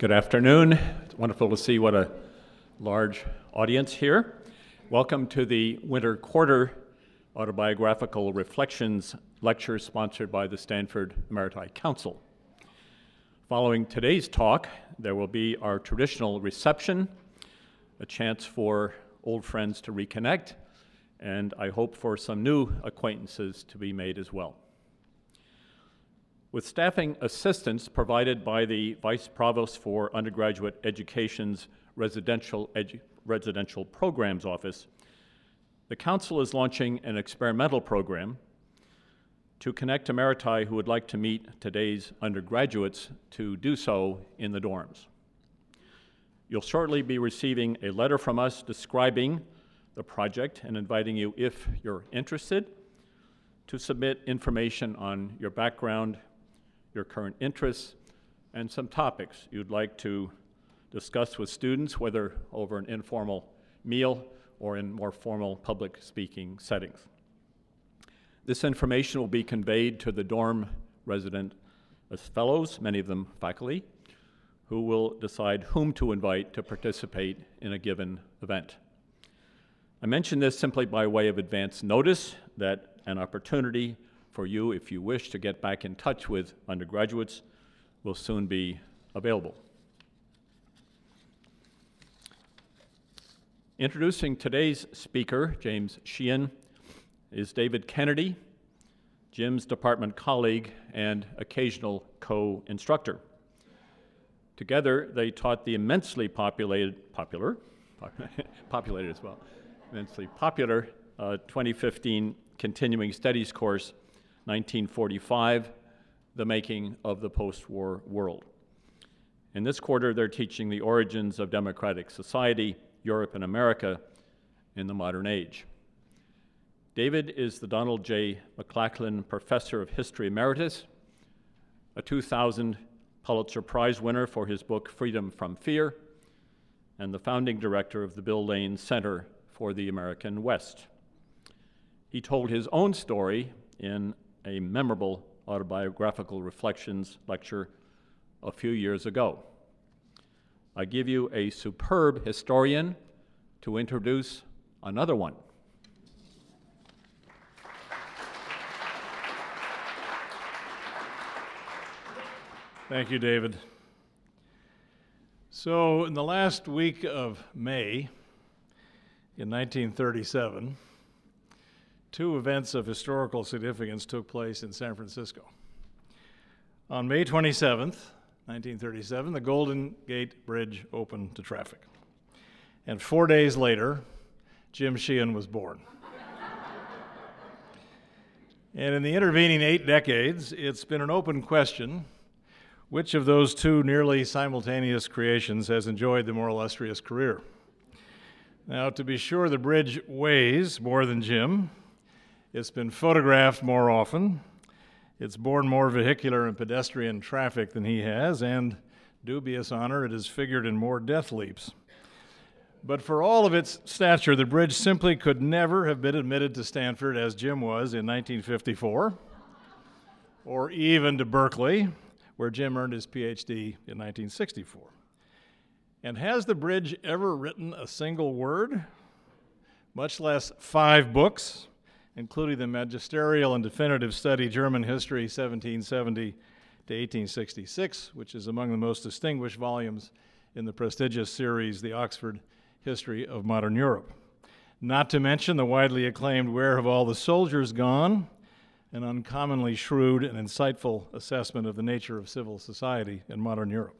Good afternoon. It's wonderful to see what a large audience here. Welcome to the Winter Quarter Autobiographical Reflections lecture sponsored by the Stanford Emeriti Council. Following today's talk, there will be our traditional reception, a chance for old friends to reconnect, and I hope for some new acquaintances to be made as well. With staffing assistance provided by the Vice Provost for Undergraduate Education's Residential, Edu Residential Programs Office, the Council is launching an experimental program to connect Emeriti who would like to meet today's undergraduates to do so in the dorms. You'll shortly be receiving a letter from us describing the project and inviting you, if you're interested, to submit information on your background your current interests, and some topics you'd like to discuss with students, whether over an informal meal or in more formal public speaking settings. This information will be conveyed to the dorm resident fellows, many of them faculty, who will decide whom to invite to participate in a given event. I mention this simply by way of advance notice that an opportunity for you, if you wish to get back in touch with undergraduates, will soon be available. Introducing today's speaker, James Sheehan, is David Kennedy, Jim's department colleague and occasional co instructor. Together, they taught the immensely populated, popular, populated as well, immensely popular uh, 2015 continuing studies course 1945, The Making of the Post-War World. In this quarter, they're teaching the origins of democratic society, Europe and America in the modern age. David is the Donald J. McLachlan Professor of History Emeritus, a 2000 Pulitzer Prize winner for his book Freedom from Fear, and the founding director of the Bill Lane Center for the American West. He told his own story in a memorable autobiographical reflections lecture a few years ago. I give you a superb historian to introduce another one. Thank you, David. So, in the last week of May in 1937, two events of historical significance took place in San Francisco. On May 27, 1937, the Golden Gate Bridge opened to traffic. And four days later, Jim Sheehan was born. and in the intervening eight decades, it's been an open question which of those two nearly simultaneous creations has enjoyed the more illustrious career? Now, to be sure, the bridge weighs more than Jim, it's been photographed more often. It's borne more vehicular and pedestrian traffic than he has, and dubious honor, it has figured in more death leaps. But for all of its stature, the bridge simply could never have been admitted to Stanford as Jim was in 1954, or even to Berkeley, where Jim earned his PhD in 1964. And has the bridge ever written a single word, much less five books? Including the magisterial and definitive study German History 1770 to 1866, which is among the most distinguished volumes in the prestigious series, The Oxford History of Modern Europe. Not to mention the widely acclaimed Where Have All the Soldiers Gone? An uncommonly shrewd and insightful assessment of the nature of civil society in modern Europe.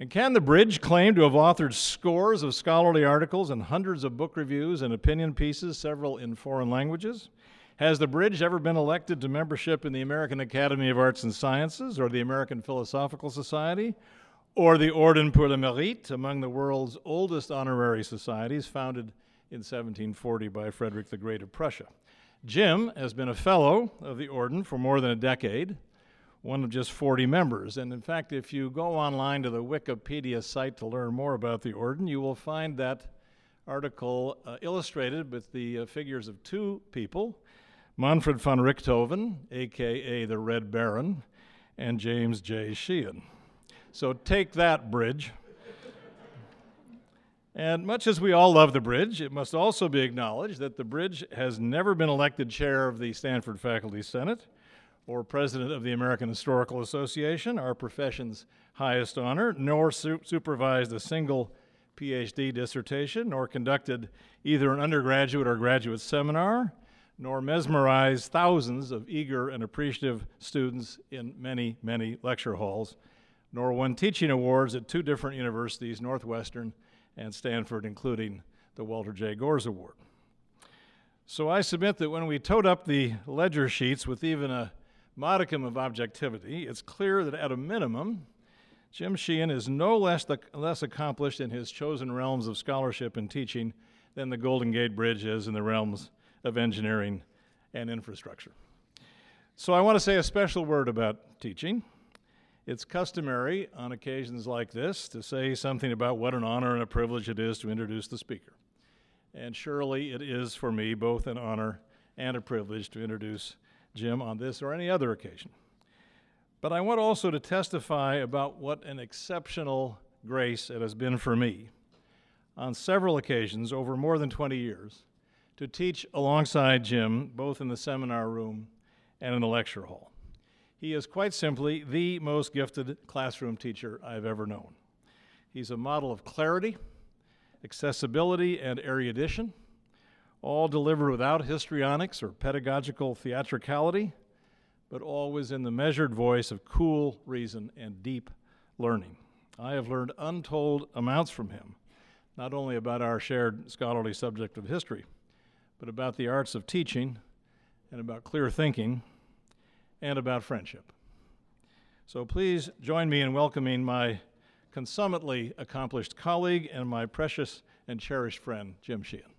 And can the Bridge claim to have authored scores of scholarly articles and hundreds of book reviews and opinion pieces, several in foreign languages? Has the Bridge ever been elected to membership in the American Academy of Arts and Sciences or the American Philosophical Society or the Orden pour le Mérite, among the world's oldest honorary societies founded in 1740 by Frederick the Great of Prussia? Jim has been a fellow of the Orden for more than a decade one of just 40 members. And in fact, if you go online to the Wikipedia site to learn more about the Orden, you will find that article uh, illustrated with the uh, figures of two people Manfred von Richthofen, aka the Red Baron, and James J. Sheehan. So take that, Bridge. And much as we all love the Bridge, it must also be acknowledged that the Bridge has never been elected chair of the Stanford Faculty Senate or president of the American Historical Association, our profession's highest honor, nor su- supervised a single PhD dissertation, nor conducted either an undergraduate or graduate seminar, nor mesmerized thousands of eager and appreciative students in many, many lecture halls, nor won teaching awards at two different universities, Northwestern and Stanford, including the Walter J. Gores Award. So I submit that when we tote up the ledger sheets with even a modicum of objectivity, it's clear that at a minimum, Jim Sheehan is no less, the, less accomplished in his chosen realms of scholarship and teaching than the Golden Gate Bridge is in the realms of engineering and infrastructure. So I want to say a special word about teaching. It's customary on occasions like this to say something about what an honor and a privilege it is to introduce the speaker. And surely it is for me both an honor and a privilege to introduce Jim on this or any other occasion. But I want also to testify about what an exceptional grace it has been for me on several occasions over more than 20 years to teach alongside Jim, both in the seminar room and in the lecture hall. He is quite simply the most gifted classroom teacher I've ever known. He's a model of clarity, accessibility, and erudition, all delivered without histrionics or pedagogical theatricality, but always in the measured voice of cool reason and deep learning. I have learned untold amounts from him, not only about our shared scholarly subject of history, but about the arts of teaching and about clear thinking and about friendship. So please join me in welcoming my consummately accomplished colleague and my precious and cherished friend, Jim Sheehan.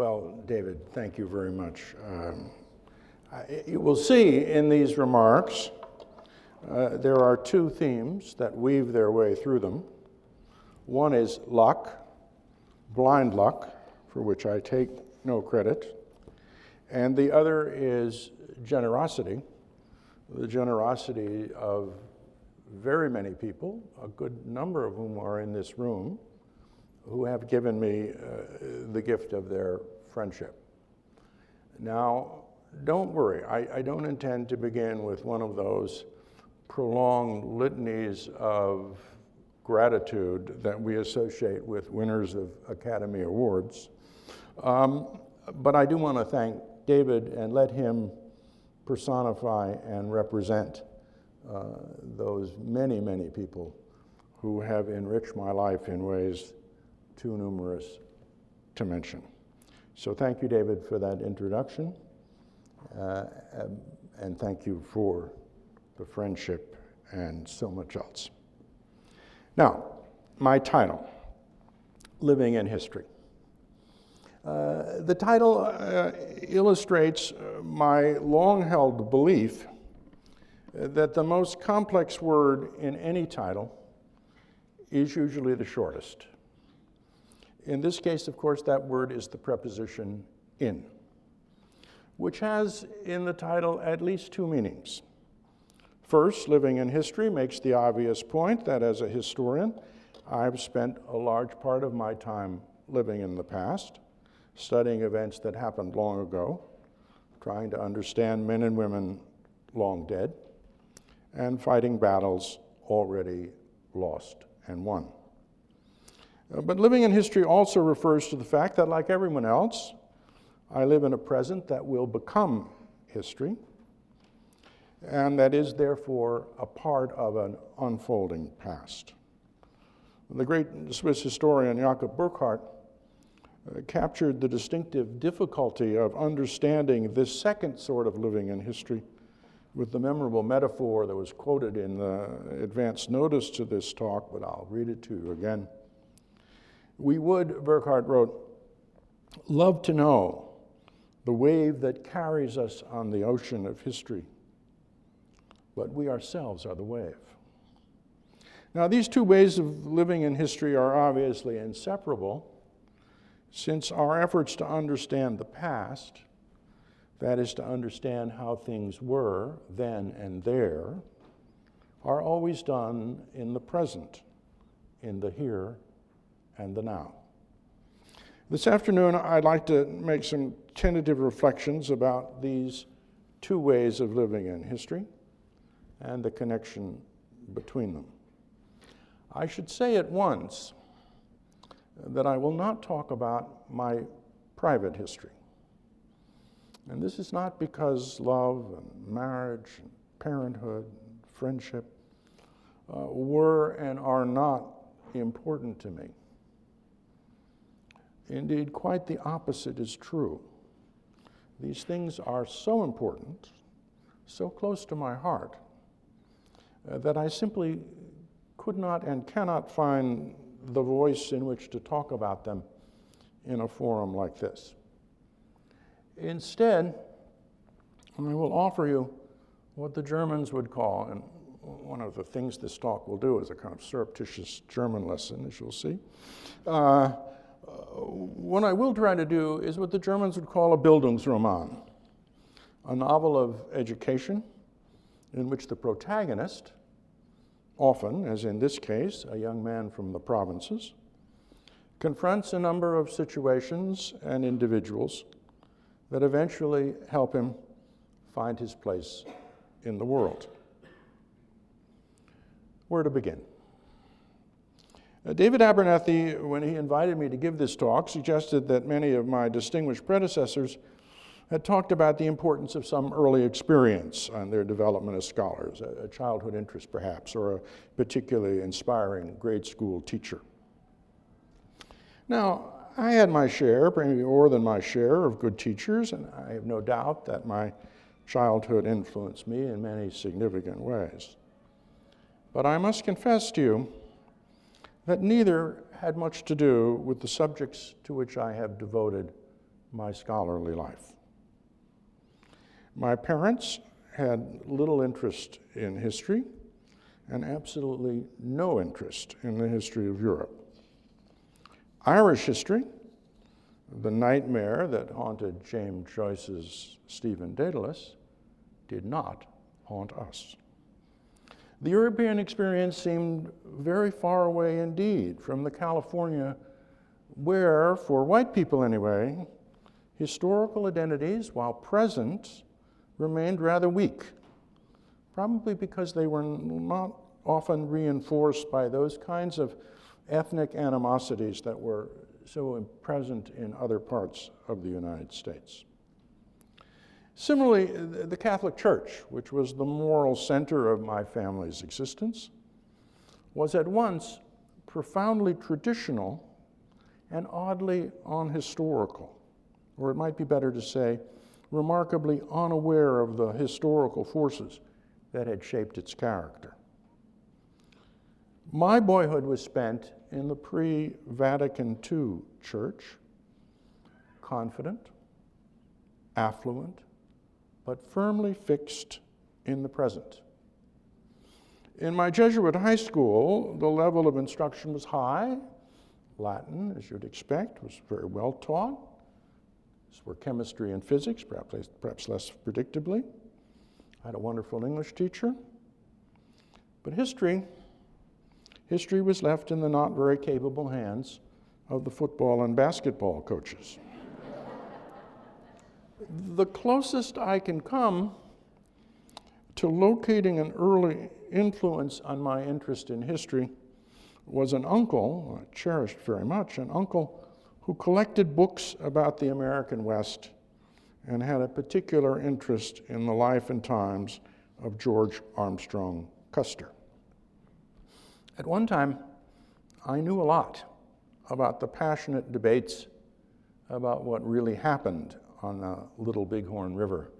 Well, David, thank you very much. Um, I, you will see in these remarks uh, there are two themes that weave their way through them. One is luck, blind luck, for which I take no credit, and the other is generosity, the generosity of very many people, a good number of whom are in this room, who have given me uh, the gift of their friendship. Now, don't worry, I, I don't intend to begin with one of those prolonged litanies of gratitude that we associate with winners of Academy Awards. Um, but I do want to thank David and let him personify and represent uh, those many, many people who have enriched my life in ways too numerous to mention. So thank you, David, for that introduction. Uh, and thank you for the friendship and so much else. Now, my title Living in History. Uh, the title uh, illustrates uh, my long held belief that the most complex word in any title is usually the shortest. In this case, of course, that word is the preposition in, which has in the title at least two meanings. First, living in history makes the obvious point that as a historian, I've spent a large part of my time living in the past studying events that happened long ago, trying to understand men and women long dead, and fighting battles already lost and won. Uh, but living in history also refers to the fact that, like everyone else, I live in a present that will become history, and that is therefore a part of an unfolding past. The great Swiss historian Jakob Burckhardt uh, captured the distinctive difficulty of understanding this second sort of living in history with the memorable metaphor that was quoted in the advance notice to this talk, but I'll read it to you again. We would, Burckhardt wrote, love to know the wave that carries us on the ocean of history, but we ourselves are the wave. Now, these two ways of living in history are obviously inseparable since our efforts to understand the past, that is, to understand how things were then and there, are always done in the present, in the here and the now. This afternoon, I'd like to make some tentative reflections about these two ways of living in history and the connection between them. I should say at once that I will not talk about my private history. And this is not because love and marriage and parenthood, and friendship uh, were and are not important to me. Indeed, quite the opposite is true. These things are so important, so close to my heart, uh, that I simply could not and cannot find the voice in which to talk about them in a forum like this. Instead, I will offer you what the Germans would call, and one of the things this talk will do is a kind of surreptitious German lesson, as you'll see. Uh, what I will try to do is what the Germans would call a Bildungsroman, a novel of education in which the protagonist, often, as in this case, a young man from the provinces, confronts a number of situations and individuals that eventually help him find his place in the world. Where to begin? Uh, David Abernethy, when he invited me to give this talk, suggested that many of my distinguished predecessors had talked about the importance of some early experience on their development as scholars, a, a childhood interest perhaps, or a particularly inspiring grade school teacher. Now, I had my share, maybe more than my share, of good teachers, and I have no doubt that my childhood influenced me in many significant ways. But I must confess to you that neither had much to do with the subjects to which I have devoted my scholarly life. My parents had little interest in history and absolutely no interest in the history of Europe. Irish history, the nightmare that haunted James Joyce's Stephen Dedalus, did not haunt us. The European experience seemed very far away indeed from the California where, for white people anyway, historical identities, while present, remained rather weak, probably because they were not often reinforced by those kinds of ethnic animosities that were so present in other parts of the United States. Similarly, the Catholic Church, which was the moral center of my family's existence, was at once profoundly traditional and oddly unhistorical, or it might be better to say, remarkably unaware of the historical forces that had shaped its character. My boyhood was spent in the pre Vatican II church, confident, affluent, but firmly fixed in the present. In my Jesuit high school, the level of instruction was high. Latin, as you'd expect, was very well taught. As were chemistry and physics, perhaps, perhaps less predictably. I had a wonderful English teacher. But history, history was left in the not very capable hands of the football and basketball coaches the closest I can come to locating an early influence on my interest in history was an uncle, I cherished very much, an uncle who collected books about the American West and had a particular interest in the life and times of George Armstrong Custer. At one time, I knew a lot about the passionate debates about what really happened on the Little Bighorn River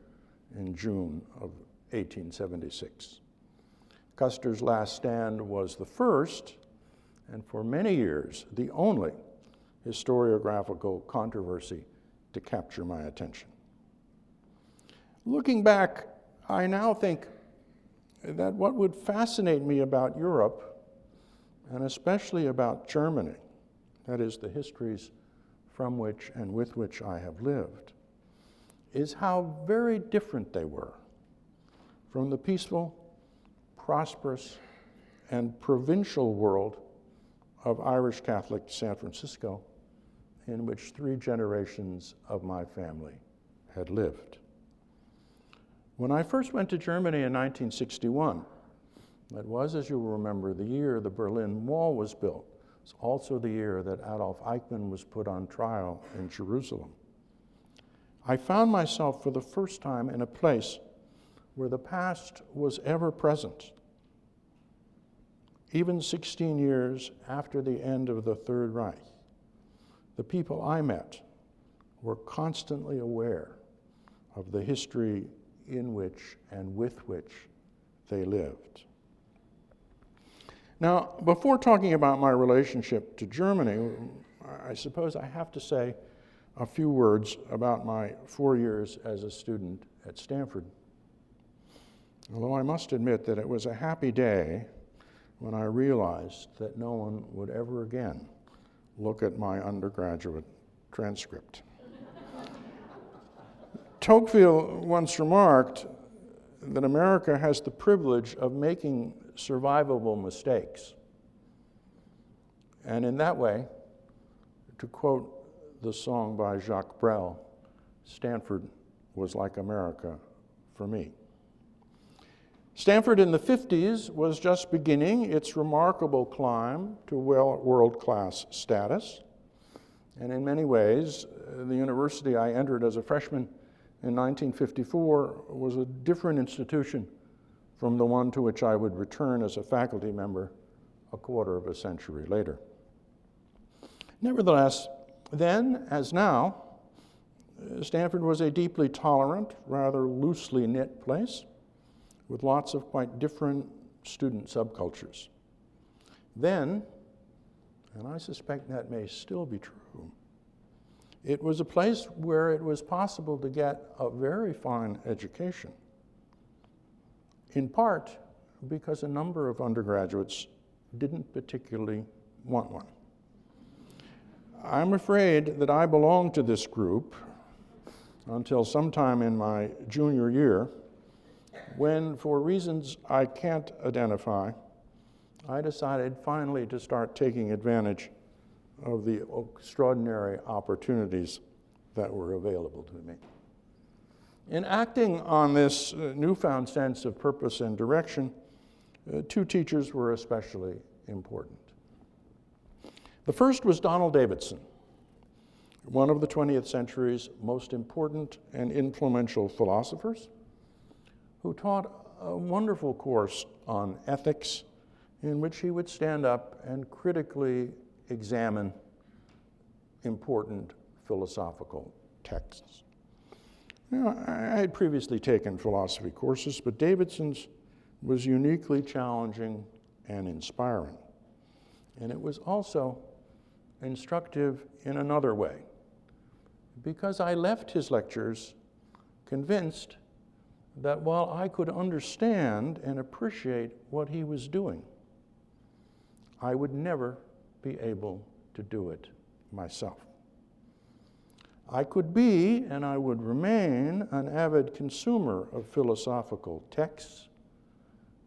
in June of 1876. Custer's last stand was the first, and for many years, the only historiographical controversy to capture my attention. Looking back, I now think that what would fascinate me about Europe, and especially about Germany, that is, the histories from which and with which I have lived is how very different they were from the peaceful, prosperous, and provincial world of Irish Catholic San Francisco in which three generations of my family had lived. When I first went to Germany in 1961, that was, as you'll remember, the year the Berlin Wall was built. It's also the year that Adolf Eichmann was put on trial in Jerusalem. I found myself for the first time in a place where the past was ever present. Even 16 years after the end of the Third Reich, the people I met were constantly aware of the history in which and with which they lived. Now, before talking about my relationship to Germany, I suppose I have to say a few words about my four years as a student at Stanford. Although I must admit that it was a happy day when I realized that no one would ever again look at my undergraduate transcript. Tocqueville once remarked that America has the privilege of making survivable mistakes. And in that way, to quote the song by Jacques Brel, Stanford was like America for me. Stanford in the 50s was just beginning its remarkable climb to world class status. And in many ways, uh, the university I entered as a freshman in 1954 was a different institution from the one to which I would return as a faculty member a quarter of a century later. Nevertheless, then, as now, uh, Stanford was a deeply tolerant, rather loosely knit place with lots of quite different student subcultures. Then, and I suspect that may still be true, it was a place where it was possible to get a very fine education, in part because a number of undergraduates didn't particularly want one. I'm afraid that I belonged to this group until sometime in my junior year, when, for reasons I can't identify, I decided finally to start taking advantage of the extraordinary opportunities that were available to me. In acting on this uh, newfound sense of purpose and direction, uh, two teachers were especially important. The first was Donald Davidson, one of the 20th century's most important and influential philosophers, who taught a wonderful course on ethics in which he would stand up and critically examine important philosophical texts. Now, I had previously taken philosophy courses, but Davidson's was uniquely challenging and inspiring. And it was also instructive in another way, because I left his lectures convinced that while I could understand and appreciate what he was doing, I would never be able to do it myself. I could be and I would remain an avid consumer of philosophical texts,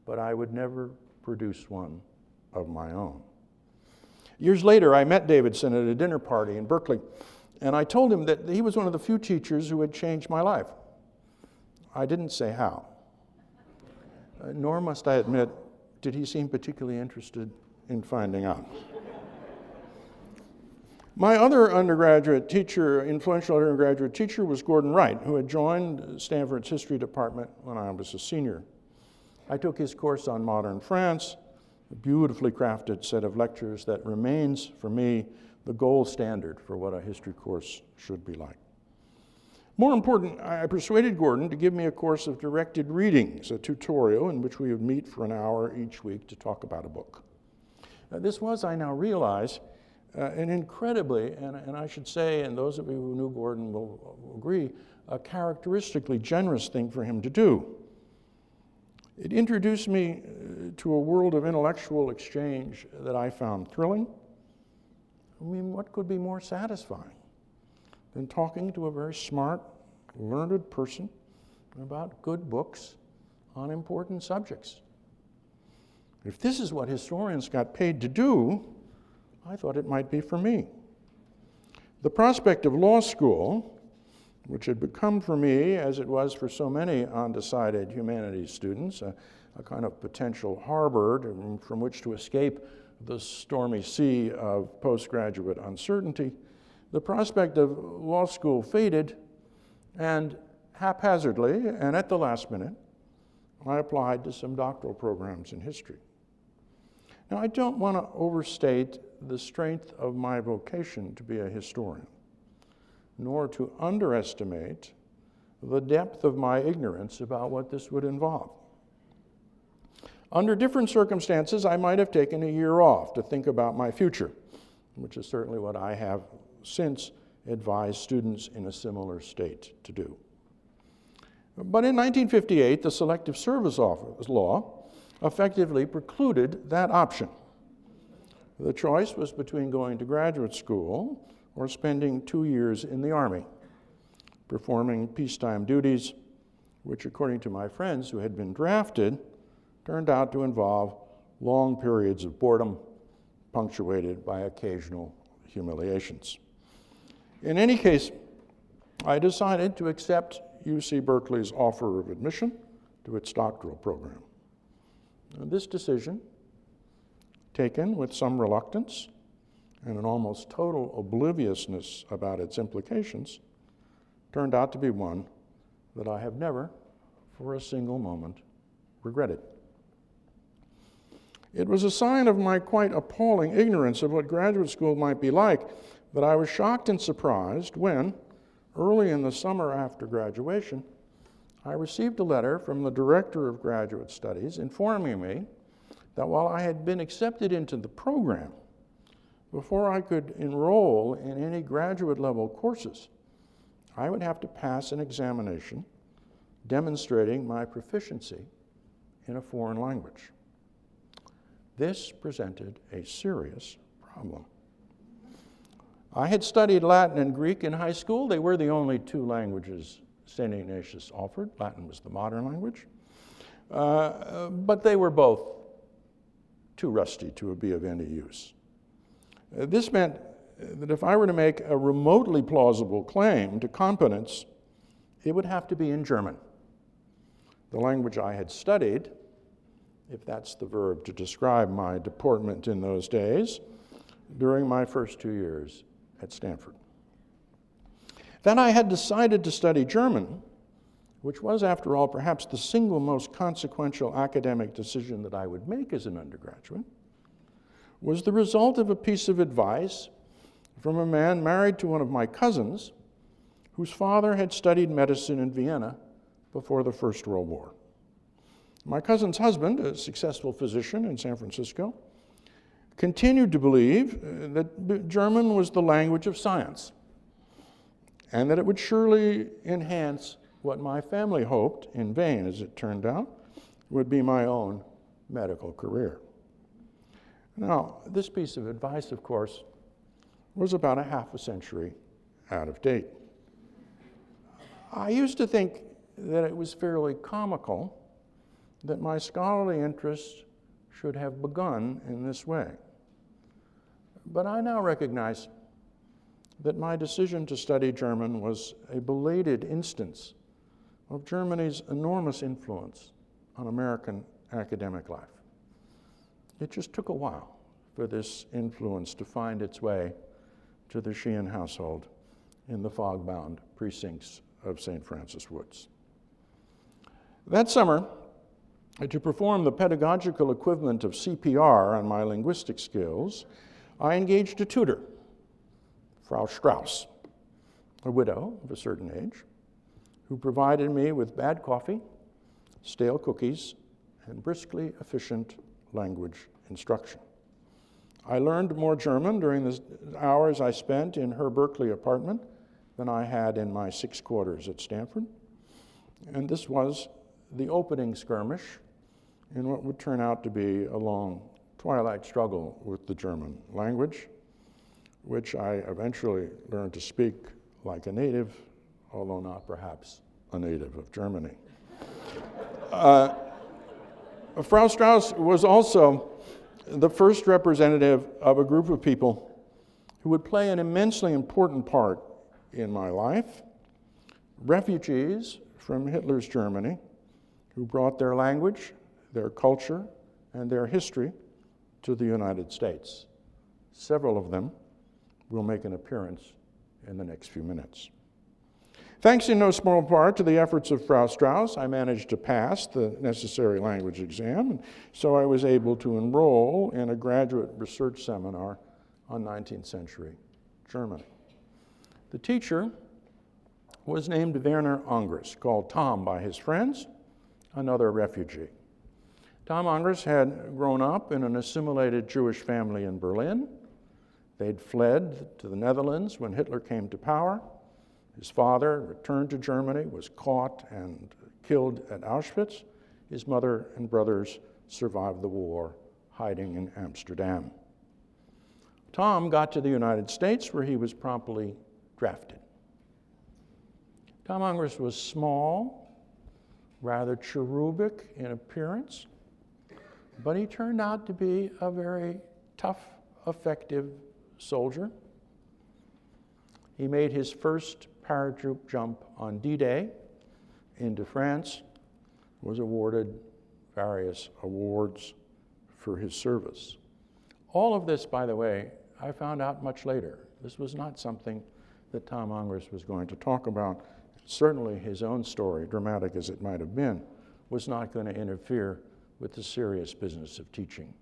but I would never produce one of my own. Years later, I met Davidson at a dinner party in Berkeley, and I told him that he was one of the few teachers who had changed my life. I didn't say how, uh, nor must I admit, did he seem particularly interested in finding out. My other undergraduate teacher, influential undergraduate teacher, was Gordon Wright, who had joined Stanford's history department when I was a senior. I took his course on modern France, beautifully crafted set of lectures that remains, for me, the gold standard for what a history course should be like. More important, I persuaded Gordon to give me a course of directed readings, a tutorial in which we would meet for an hour each week to talk about a book. Now, this was, I now realize, uh, an incredibly, and, and I should say, and those of you who knew Gordon will, will agree, a characteristically generous thing for him to do. It introduced me uh, to a world of intellectual exchange that I found thrilling. I mean, what could be more satisfying than talking to a very smart, learned person about good books on important subjects. If this is what historians got paid to do, I thought it might be for me. The prospect of law school, which had become for me, as it was for so many undecided humanities students, a, a kind of potential harbor to, from which to escape the stormy sea of postgraduate uncertainty, the prospect of law school faded, and haphazardly and at the last minute, I applied to some doctoral programs in history. Now, I don't want to overstate the strength of my vocation to be a historian, nor to underestimate the depth of my ignorance about what this would involve. Under different circumstances, I might have taken a year off to think about my future, which is certainly what I have since advised students in a similar state to do. But in 1958, the Selective Service Law effectively precluded that option. The choice was between going to graduate school or spending two years in the Army, performing peacetime duties, which, according to my friends who had been drafted, turned out to involve long periods of boredom, punctuated by occasional humiliations. In any case, I decided to accept UC Berkeley's offer of admission to its doctoral program. Now, this decision, taken with some reluctance and an almost total obliviousness about its implications, turned out to be one that I have never, for a single moment, regretted. It was a sign of my quite appalling ignorance of what graduate school might be like that I was shocked and surprised when, early in the summer after graduation, I received a letter from the Director of Graduate Studies informing me that while I had been accepted into the program, before I could enroll in any graduate level courses, I would have to pass an examination demonstrating my proficiency in a foreign language. This presented a serious problem. I had studied Latin and Greek in high school. They were the only two languages St. Ignatius offered. Latin was the modern language. Uh, but they were both too rusty to be of any use. Uh, this meant that if I were to make a remotely plausible claim to competence, it would have to be in German, the language I had studied, if that's the verb to describe my deportment in those days, during my first two years at Stanford. Then I had decided to study German, which was, after all, perhaps the single most consequential academic decision that I would make as an undergraduate, was the result of a piece of advice from a man married to one of my cousins whose father had studied medicine in Vienna before the First World War. My cousin's husband, a successful physician in San Francisco, continued to believe uh, that German was the language of science and that it would surely enhance what my family hoped, in vain as it turned out, would be my own medical career. Now, this piece of advice, of course, was about a half a century out of date. I used to think that it was fairly comical that my scholarly interests should have begun in this way. But I now recognize that my decision to study German was a belated instance of Germany's enormous influence on American academic life. It just took a while for this influence to find its way to the Sheehan household in the fog bound precincts of St. Francis Woods. That summer, to perform the pedagogical equivalent of CPR on my linguistic skills, I engaged a tutor, Frau Strauss, a widow of a certain age, who provided me with bad coffee, stale cookies, and briskly efficient language instruction. I learned more German during the hours I spent in her Berkeley apartment than I had in my six quarters at Stanford. And this was the opening skirmish in what would turn out to be a long twilight struggle with the German language, which I eventually learned to speak like a native, although not perhaps a native of Germany. Uh, Frau Strauss was also the first representative of a group of people who would play an immensely important part in my life refugees from Hitler's Germany who brought their language, their culture, and their history to the United States. Several of them will make an appearance in the next few minutes. Thanks in no small part to the efforts of Frau Strauss, I managed to pass the necessary language exam, and so I was able to enroll in a graduate research seminar on 19th century Germany. The teacher was named Werner Angress, called Tom by his friends, another refugee. Tom Angress had grown up in an assimilated Jewish family in Berlin. They'd fled to the Netherlands when Hitler came to power. His father returned to Germany, was caught and killed at Auschwitz. His mother and brothers survived the war, hiding in Amsterdam. Tom got to the United States where he was promptly drafted. Tom Angress was small, rather cherubic in appearance, but he turned out to be a very tough, effective soldier. He made his first parachute jump on D Day into France, was awarded various awards for his service. All of this, by the way, I found out much later. This was not something that Tom Angress was going to talk about. Certainly, his own story, dramatic as it might have been, was not going to interfere with the serious business of teaching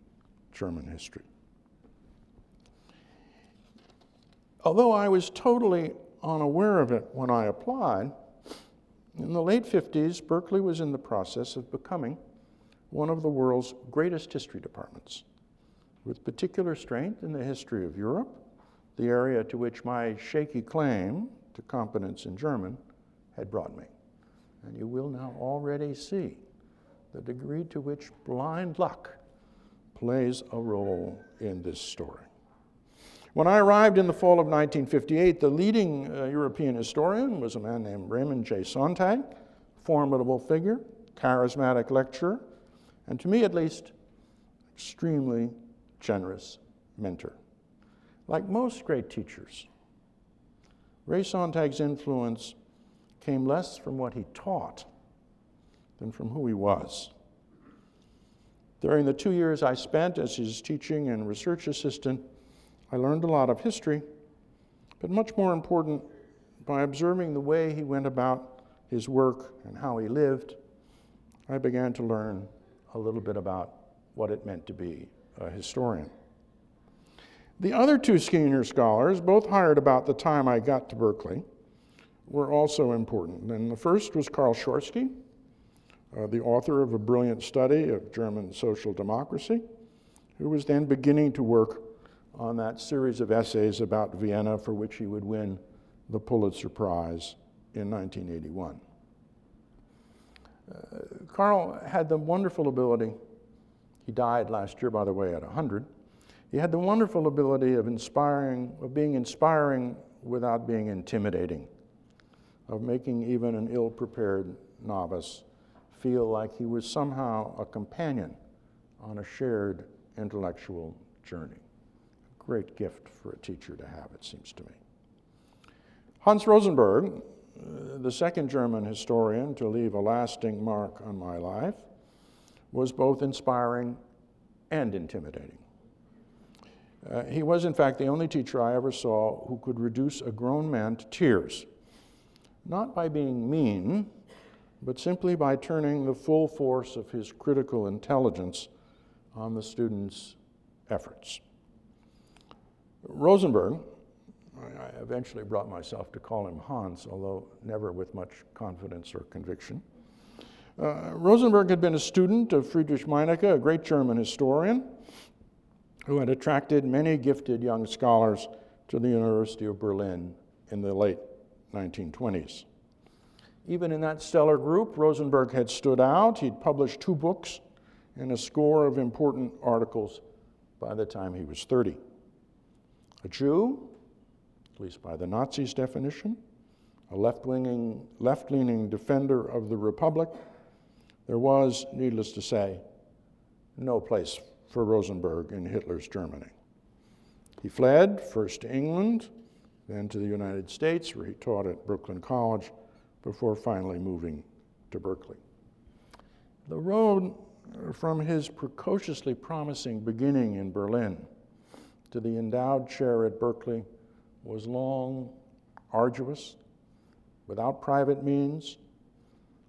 German history. Although I was totally unaware of it when I applied, in the late 50s, Berkeley was in the process of becoming one of the world's greatest history departments, with particular strength in the history of Europe, the area to which my shaky claim to competence in German had brought me. And you will now already see the degree to which blind luck plays a role in this story. When I arrived in the fall of 1958, the leading uh, European historian was a man named Raymond J. Sontag, formidable figure, charismatic lecturer, and to me at least, extremely generous mentor. Like most great teachers, Ray Sontag's influence came less from what he taught than from who he was. During the two years I spent as his teaching and research assistant, I learned a lot of history, but much more important, by observing the way he went about his work and how he lived, I began to learn a little bit about what it meant to be a historian. The other two senior scholars, both hired about the time I got to Berkeley, were also important. And the first was Carl Schorske, uh, the author of a brilliant study of German social democracy, who was then beginning to work on that series of essays about Vienna for which he would win the Pulitzer Prize in 1981. Uh, Carl had the wonderful ability, he died last year, by the way, at 100. He had the wonderful ability of inspiring, of being inspiring without being intimidating, of making even an ill prepared novice feel like he was somehow a companion on a shared intellectual journey. Great gift for a teacher to have, it seems to me. Hans Rosenberg, uh, the second German historian to leave a lasting mark on my life, was both inspiring and intimidating. Uh, he was, in fact, the only teacher I ever saw who could reduce a grown man to tears, not by being mean, but simply by turning the full force of his critical intelligence on the student's efforts. Rosenberg, I eventually brought myself to call him Hans, although never with much confidence or conviction. Uh, Rosenberg had been a student of Friedrich Meinecke, a great German historian, who had attracted many gifted young scholars to the University of Berlin in the late 1920s. Even in that stellar group, Rosenberg had stood out. He'd published two books and a score of important articles by the time he was 30. A Jew, at least by the Nazis' definition, a left-leaning defender of the Republic, there was, needless to say, no place for Rosenberg in Hitler's Germany. He fled first to England, then to the United States, where he taught at Brooklyn College, before finally moving to Berkeley. The road from his precociously promising beginning in Berlin to the endowed chair at Berkeley was long, arduous, without private means,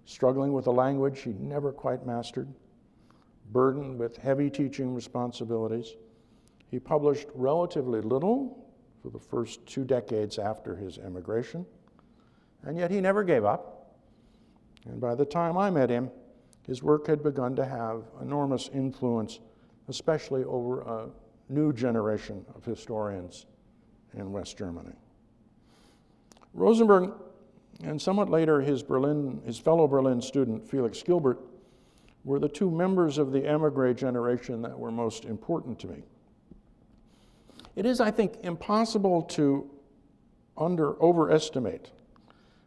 struggling with a language he never quite mastered, burdened with heavy teaching responsibilities. He published relatively little for the first two decades after his emigration, and yet he never gave up. And by the time I met him, his work had begun to have enormous influence, especially over a new generation of historians in West Germany. Rosenberg, and somewhat later his, Berlin, his fellow Berlin student Felix Gilbert, were the two members of the emigre generation that were most important to me. It is, I think, impossible to under overestimate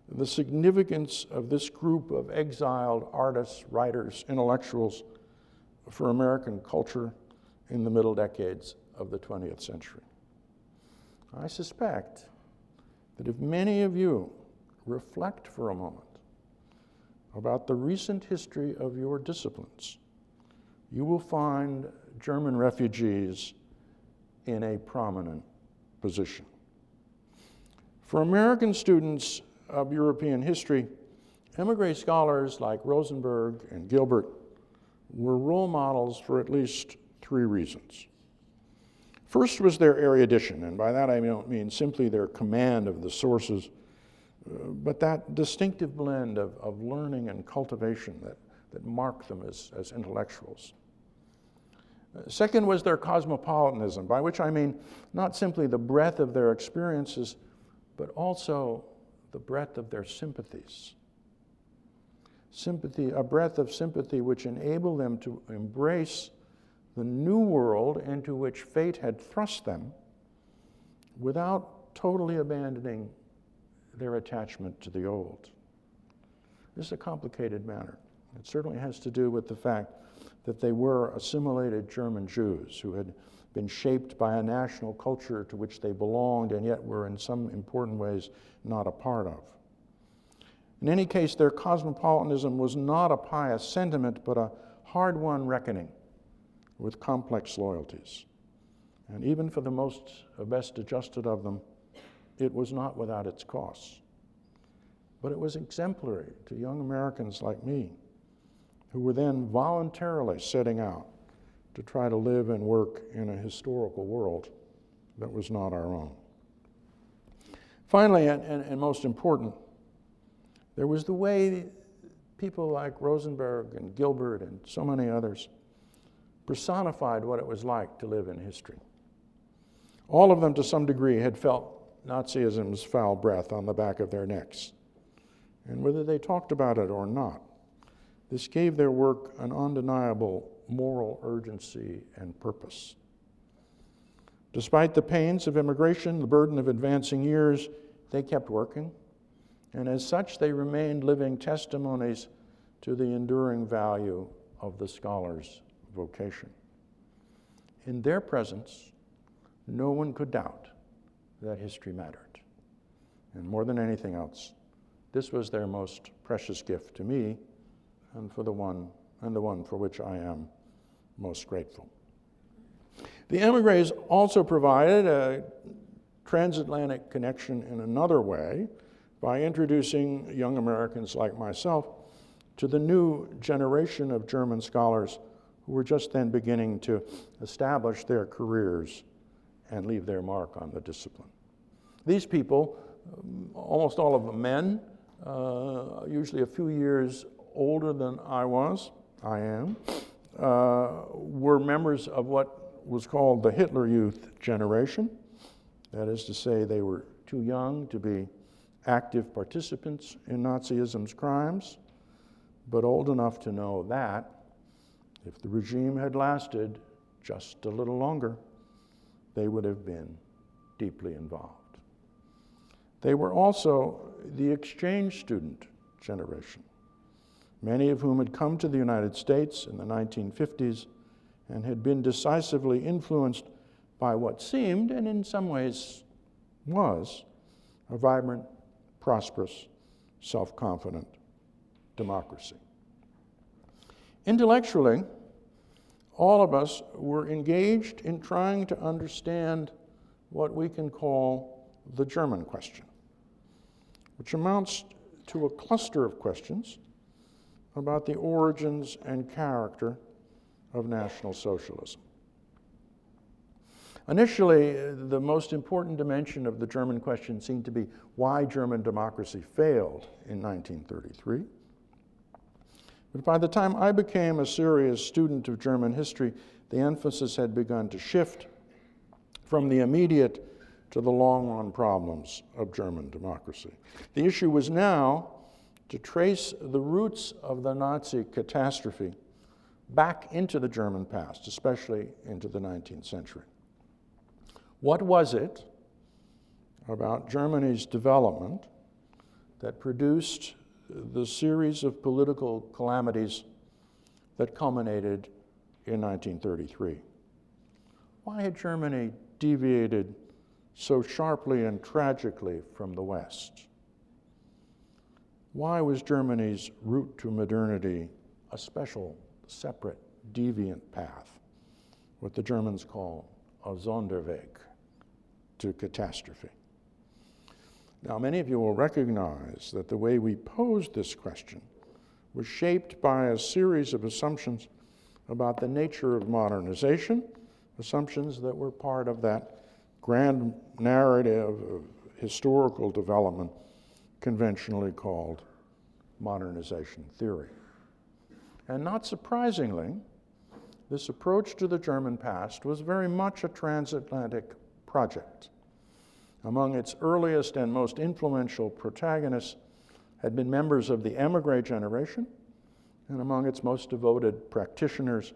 the significance of this group of exiled artists, writers, intellectuals for American culture in the middle decades of the 20th century. I suspect that if many of you reflect for a moment about the recent history of your disciplines, you will find German refugees in a prominent position. For American students, of European history, emigre scholars like Rosenberg and Gilbert were role models for at least three reasons. First was their erudition, and by that I don't mean simply their command of the sources, uh, but that distinctive blend of, of learning and cultivation that, that marked them as, as intellectuals. Uh, second was their cosmopolitanism, by which I mean not simply the breadth of their experiences, but also the breadth of their sympathies. Sympathy, a breadth of sympathy which enabled them to embrace the new world into which fate had thrust them without totally abandoning their attachment to the old. This is a complicated matter. It certainly has to do with the fact that they were assimilated German Jews who had been shaped by a national culture to which they belonged and yet were in some important ways not a part of. In any case, their cosmopolitanism was not a pious sentiment, but a hard won reckoning with complex loyalties. And even for the most uh, best adjusted of them, it was not without its costs. But it was exemplary to young Americans like me, who were then voluntarily setting out to try to live and work in a historical world that was not our own. Finally, and, and, and most important, there was the way people like Rosenberg and Gilbert and so many others personified what it was like to live in history. All of them, to some degree, had felt Nazism's foul breath on the back of their necks. And whether they talked about it or not, this gave their work an undeniable moral urgency and purpose. Despite the pains of immigration, the burden of advancing years, they kept working, and as such, they remained living testimonies to the enduring value of the scholar's vocation. In their presence, no one could doubt that history mattered. And more than anything else, this was their most precious gift to me and for the one and the one for which I am most grateful. The emigres also provided a transatlantic connection in another way by introducing young Americans like myself to the new generation of German scholars who were just then beginning to establish their careers and leave their mark on the discipline. These people, almost all of them men, uh, usually a few years older than I was, I am, uh, were members of what was called the Hitler Youth generation. That is to say, they were too young to be active participants in Nazism's crimes, but old enough to know that if the regime had lasted just a little longer, they would have been deeply involved. They were also the exchange student generation, many of whom had come to the United States in the 1950s and had been decisively influenced by what seemed, and in some ways was, a vibrant, prosperous, self confident democracy. Intellectually, all of us were engaged in trying to understand what we can call the German question, which amounts to a cluster of questions about the origins and character of National Socialism. Initially, the most important dimension of the German question seemed to be why German democracy failed in 1933. But by the time I became a serious student of German history, the emphasis had begun to shift from the immediate to the long run problems of German democracy. The issue was now to trace the roots of the Nazi catastrophe back into the German past, especially into the 19th century. What was it about Germany's development that produced the series of political calamities that culminated in 1933? Why had Germany deviated so sharply and tragically from the West? Why was Germany's route to modernity a special, separate, deviant path, what the Germans call a Sonderweg to catastrophe? Now, many of you will recognize that the way we posed this question was shaped by a series of assumptions about the nature of modernization, assumptions that were part of that grand narrative of historical development conventionally called modernization theory. And not surprisingly, this approach to the German past was very much a transatlantic project. Among its earliest and most influential protagonists had been members of the emigre generation, and among its most devoted practitioners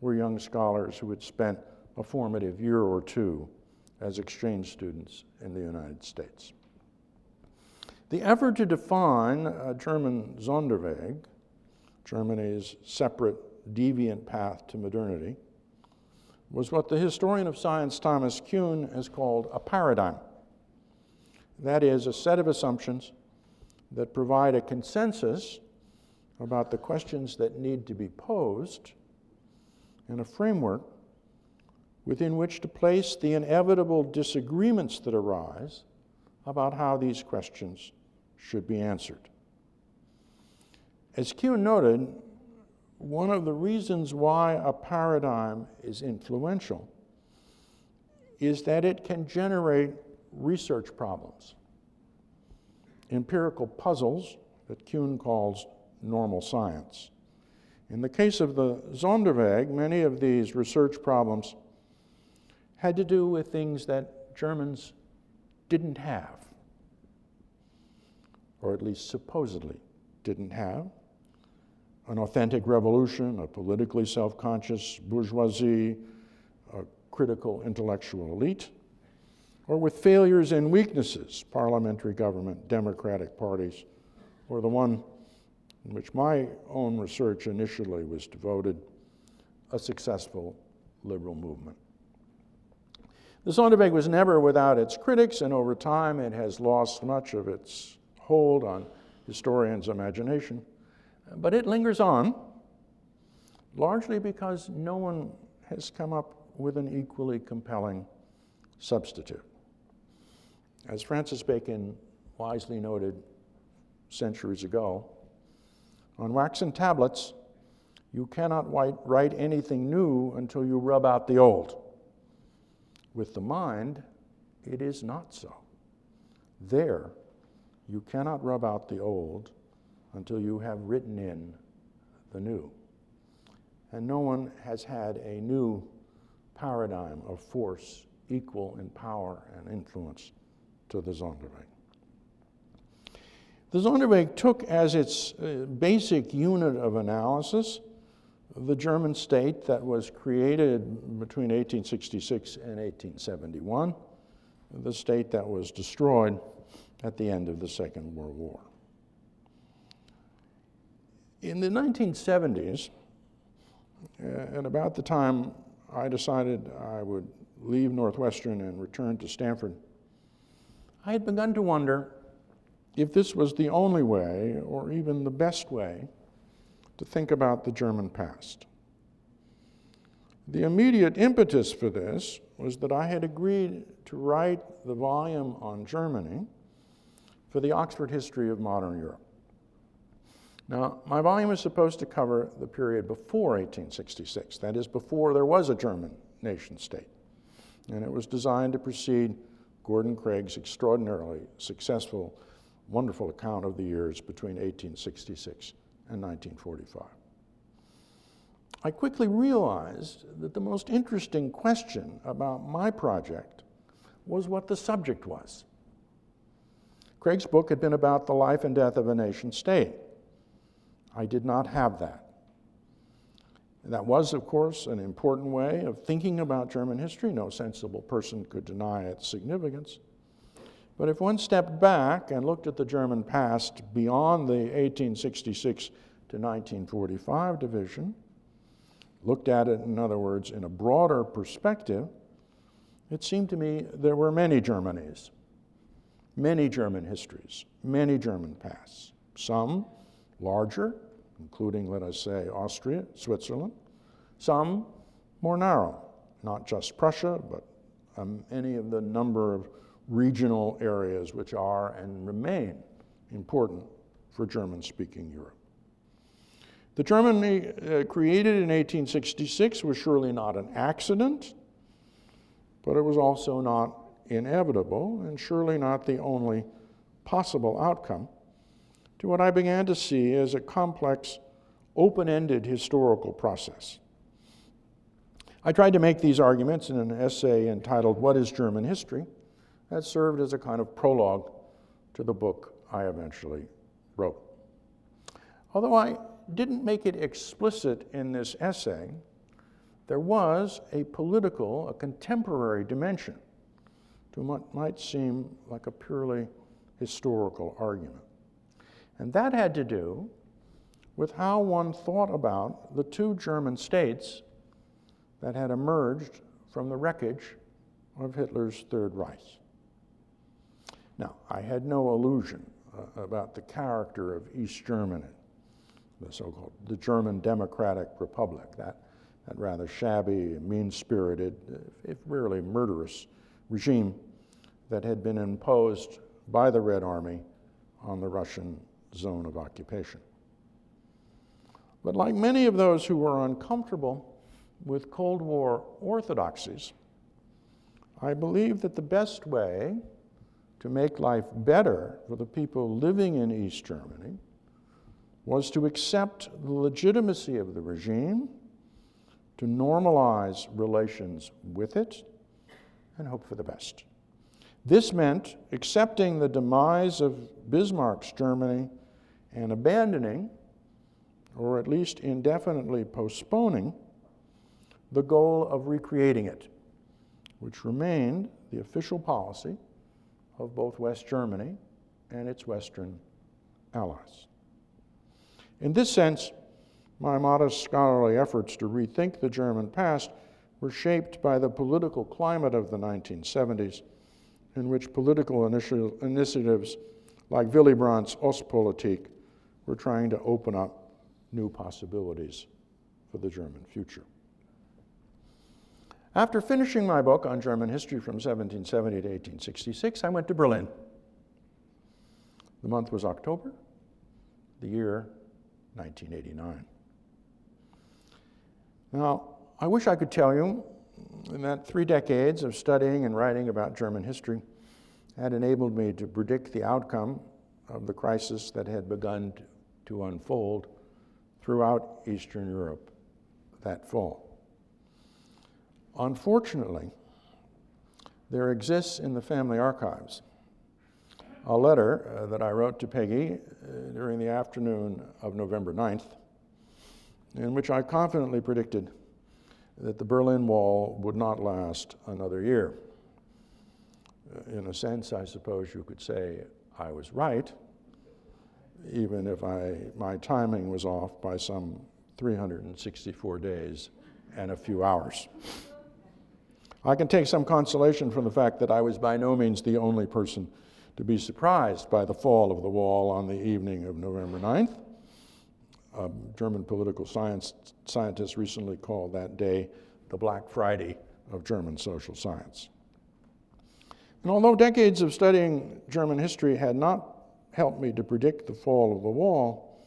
were young scholars who had spent a formative year or two as exchange students in the United States. The effort to define a German Sonderweg, Germany's separate deviant path to modernity, was what the historian of science Thomas Kuhn has called a paradigm. That is, a set of assumptions that provide a consensus about the questions that need to be posed and a framework within which to place the inevitable disagreements that arise about how these questions should be answered. As Kuhn noted, one of the reasons why a paradigm is influential is that it can generate research problems, empirical puzzles that Kuhn calls normal science. In the case of the Sonderweg, many of these research problems had to do with things that Germans didn't have or at least supposedly didn't have, an authentic revolution, a politically self conscious bourgeoisie, a critical intellectual elite, or with failures and weaknesses, parliamentary government, democratic parties, or the one in which my own research initially was devoted, a successful liberal movement. The Sonderweg was never without its critics, and over time it has lost much of its hold on historians' imagination. But it lingers on, largely because no one has come up with an equally compelling substitute. As Francis Bacon wisely noted centuries ago, on waxen tablets, you cannot write anything new until you rub out the old. With the mind, it is not so. There, you cannot rub out the old until you have written in the new. And no one has had a new paradigm of force equal in power and influence to the Sonderweg. The Sonderweg took as its uh, basic unit of analysis the German state that was created between 1866 and 1871, the state that was destroyed at the end of the Second World War. In the 1970s, uh, and about the time I decided I would leave Northwestern and return to Stanford, I had begun to wonder if this was the only way, or even the best way, to think about the German past. The immediate impetus for this was that I had agreed to write the volume on Germany for the Oxford History of Modern Europe. Now, my volume is supposed to cover the period before 1866, that is, before there was a German nation state. And it was designed to precede Gordon Craig's extraordinarily successful, wonderful account of the years between 1866 and 1945. I quickly realized that the most interesting question about my project was what the subject was. Craig's book had been about the life and death of a nation state. I did not have that. That was, of course, an important way of thinking about German history. No sensible person could deny its significance. But if one stepped back and looked at the German past beyond the 1866 to 1945 division, looked at it, in other words, in a broader perspective, it seemed to me there were many Germanies, many German histories, many German pasts, some larger, including, let us say, Austria, Switzerland, some more narrow, not just Prussia, but um, any of the number of regional areas which are and remain important for German speaking Europe. The Germany uh, created in 1866 was surely not an accident, but it was also not inevitable and surely not the only possible outcome to what I began to see as a complex, open ended historical process. I tried to make these arguments in an essay entitled What is German History? that served as a kind of prologue to the book I eventually wrote. Although I didn't make it explicit in this essay, there was a political, a contemporary dimension to what might seem like a purely historical argument. And that had to do with how one thought about the two German states that had emerged from the wreckage of Hitler's Third Reich. Now, I had no illusion uh, about the character of East Germany the so-called the German Democratic Republic, that, that rather shabby, mean-spirited, if rarely murderous regime that had been imposed by the Red Army on the Russian zone of occupation. But like many of those who were uncomfortable with Cold War orthodoxies, I believe that the best way to make life better for the people living in East Germany was to accept the legitimacy of the regime, to normalize relations with it, and hope for the best. This meant accepting the demise of Bismarck's Germany and abandoning, or at least indefinitely postponing, the goal of recreating it, which remained the official policy of both West Germany and its Western allies. In this sense, my modest scholarly efforts to rethink the German past were shaped by the political climate of the 1970s, in which political initi- initiatives like Willy Brandt's Ostpolitik were trying to open up new possibilities for the German future. After finishing my book on German history from 1770 to 1866, I went to Berlin. The month was October, the year 1989. Now, I wish I could tell you that three decades of studying and writing about German history had enabled me to predict the outcome of the crisis that had begun to unfold throughout Eastern Europe that fall. Unfortunately, there exists in the family archives a letter uh, that I wrote to Peggy uh, during the afternoon of November 9th, in which I confidently predicted that the Berlin Wall would not last another year. Uh, in a sense, I suppose you could say I was right, even if I, my timing was off by some 364 days and a few hours. I can take some consolation from the fact that I was by no means the only person to be surprised by the fall of the wall on the evening of November 9th. A German political science scientist recently called that day the Black Friday of German social science. And although decades of studying German history had not helped me to predict the fall of the wall,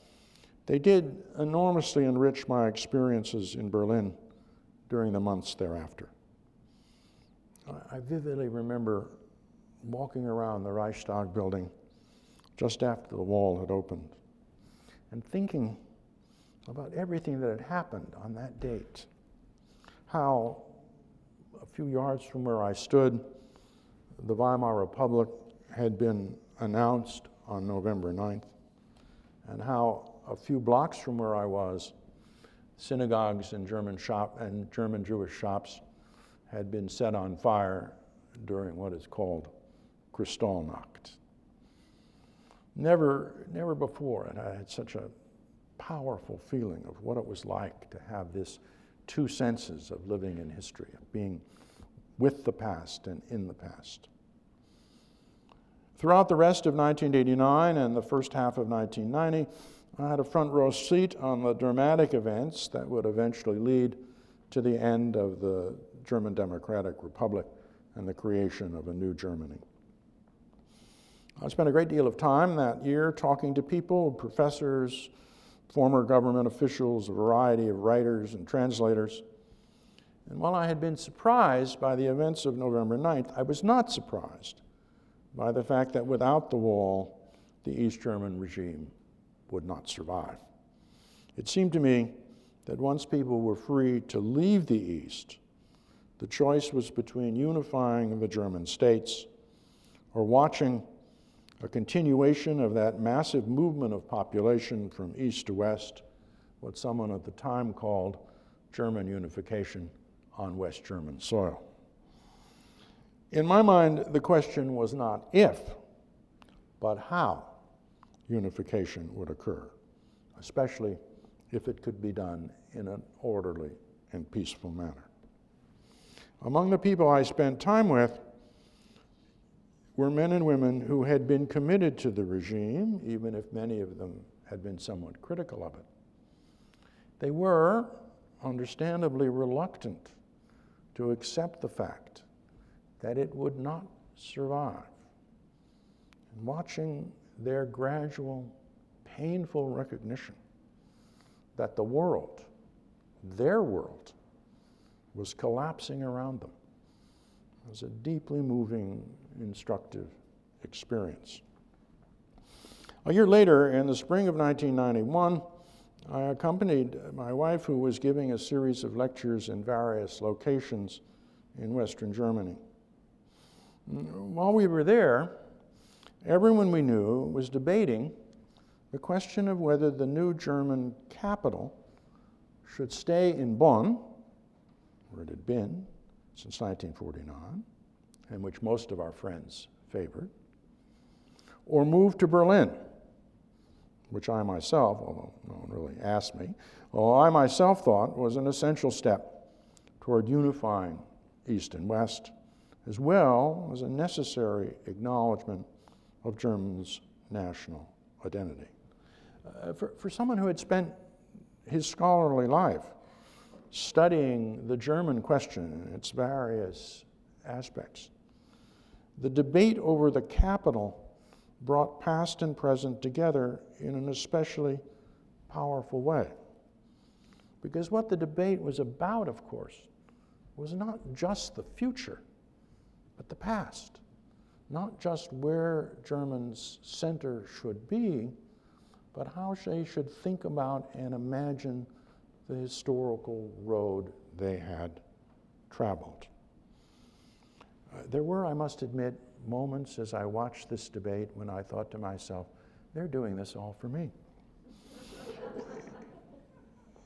they did enormously enrich my experiences in Berlin during the months thereafter. I vividly remember walking around the Reichstag building just after the wall had opened and thinking about everything that had happened on that date. How a few yards from where I stood, the Weimar Republic had been announced on November 9th, and how a few blocks from where I was, synagogues and German shop and German Jewish shops had been set on fire during what is called Kristallnacht. Never, never before had I had such a powerful feeling of what it was like to have this two senses of living in history, of being with the past and in the past. Throughout the rest of 1989 and the first half of 1990, I had a front row seat on the dramatic events that would eventually lead to the end of the German Democratic Republic and the creation of a new Germany. I spent a great deal of time that year talking to people, professors, former government officials, a variety of writers and translators. And while I had been surprised by the events of November 9th, I was not surprised by the fact that without the wall, the East German regime would not survive. It seemed to me that once people were free to leave the East, the choice was between unifying the German states or watching a continuation of that massive movement of population from east to west, what someone at the time called German unification on West German soil. In my mind, the question was not if, but how unification would occur, especially if it could be done in an orderly and peaceful manner. Among the people I spent time with, were men and women who had been committed to the regime, even if many of them had been somewhat critical of it. They were, understandably, reluctant to accept the fact that it would not survive. And watching their gradual, painful recognition that the world, their world, was collapsing around them it was a deeply moving instructive experience. A year later, in the spring of 1991, I accompanied my wife, who was giving a series of lectures in various locations in Western Germany. While we were there, everyone we knew was debating the question of whether the new German capital should stay in Bonn, where it had been since 1949, and which most of our friends favored, or move to Berlin, which I myself, although no one really asked me, well, I myself thought was an essential step toward unifying East and West, as well as a necessary acknowledgement of Germany's national identity. Uh, for, for someone who had spent his scholarly life studying the German question and its various aspects, the debate over the capital brought past and present together in an especially powerful way. Because what the debate was about, of course, was not just the future, but the past. Not just where Germans' center should be, but how they should think about and imagine the historical road they had traveled. There were, I must admit, moments as I watched this debate when I thought to myself, they're doing this all for me.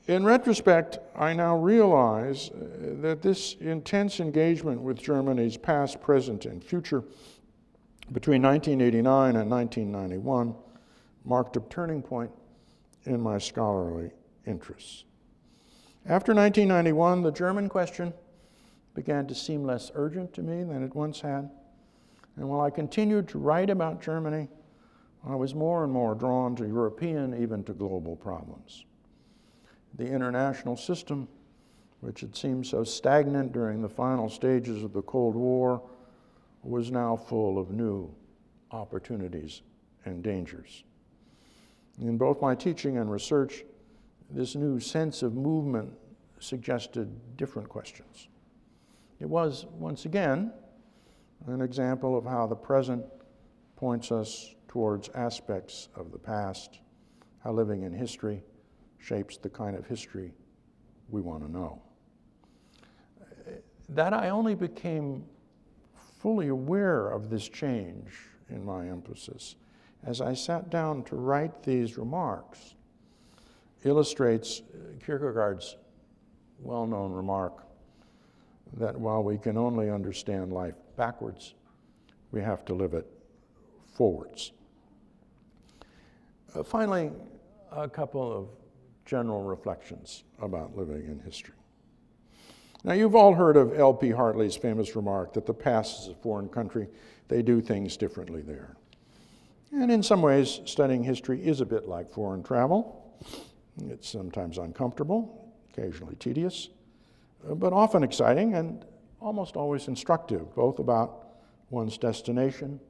In retrospect, I now realize uh, that this intense engagement with Germany's past, present, and future between 1989 and 1991 marked a turning point in my scholarly interests. After 1991, the German question began to seem less urgent to me than it once had. And while I continued to write about Germany, I was more and more drawn to European, even to global problems. The international system, which had seemed so stagnant during the final stages of the Cold War, was now full of new opportunities and dangers. In both my teaching and research, this new sense of movement suggested different questions. It was, once again, an example of how the present points us towards aspects of the past, how living in history shapes the kind of history we want to know. That I only became fully aware of this change in my emphasis as I sat down to write these remarks illustrates Kierkegaard's well known remark that while we can only understand life backwards, we have to live it forwards. Uh, finally, a couple of general reflections about living in history. Now, you've all heard of L.P. Hartley's famous remark that the past is a foreign country, they do things differently there. And in some ways, studying history is a bit like foreign travel. It's sometimes uncomfortable, occasionally tedious, but often exciting and almost always instructive, both about one's destination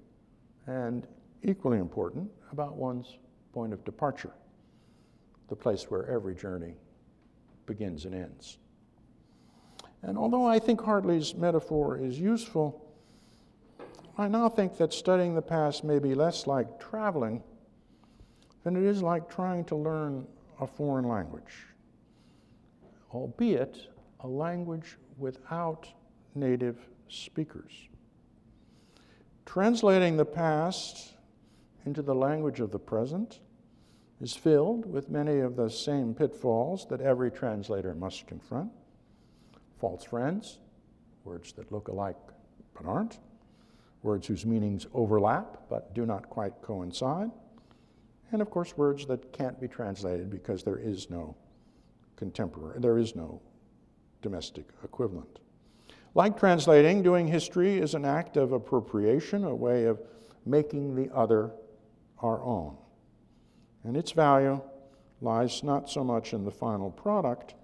and, equally important, about one's point of departure, the place where every journey begins and ends. And although I think Hartley's metaphor is useful, I now think that studying the past may be less like traveling than it is like trying to learn a foreign language, albeit a language without native speakers. Translating the past into the language of the present is filled with many of the same pitfalls that every translator must confront. False friends, words that look alike but aren't, words whose meanings overlap but do not quite coincide, and of course, words that can't be translated because there is no contemporary, there is no domestic equivalent. Like translating, doing history is an act of appropriation, a way of making the other our own. And its value lies not so much in the final product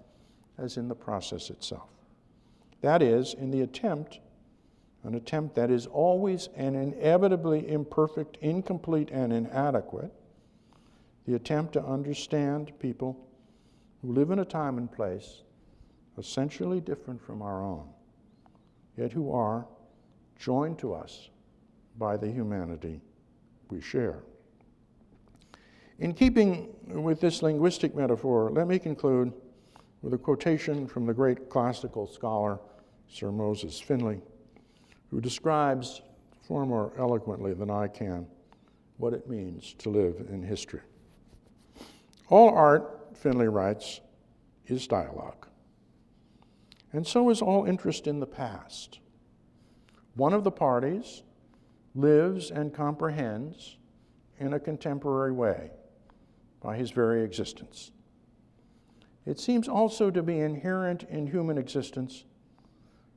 as in the process itself. That is, in the attempt, an attempt that is always and inevitably imperfect, incomplete, and inadequate, the attempt to understand people who live in a time and place essentially different from our own, yet who are joined to us by the humanity we share. In keeping with this linguistic metaphor, let me conclude with a quotation from the great classical scholar Sir Moses Finley, who describes far more eloquently than I can what it means to live in history. All art, Finley writes, is dialogue. And so is all interest in the past. One of the parties lives and comprehends in a contemporary way by his very existence. It seems also to be inherent in human existence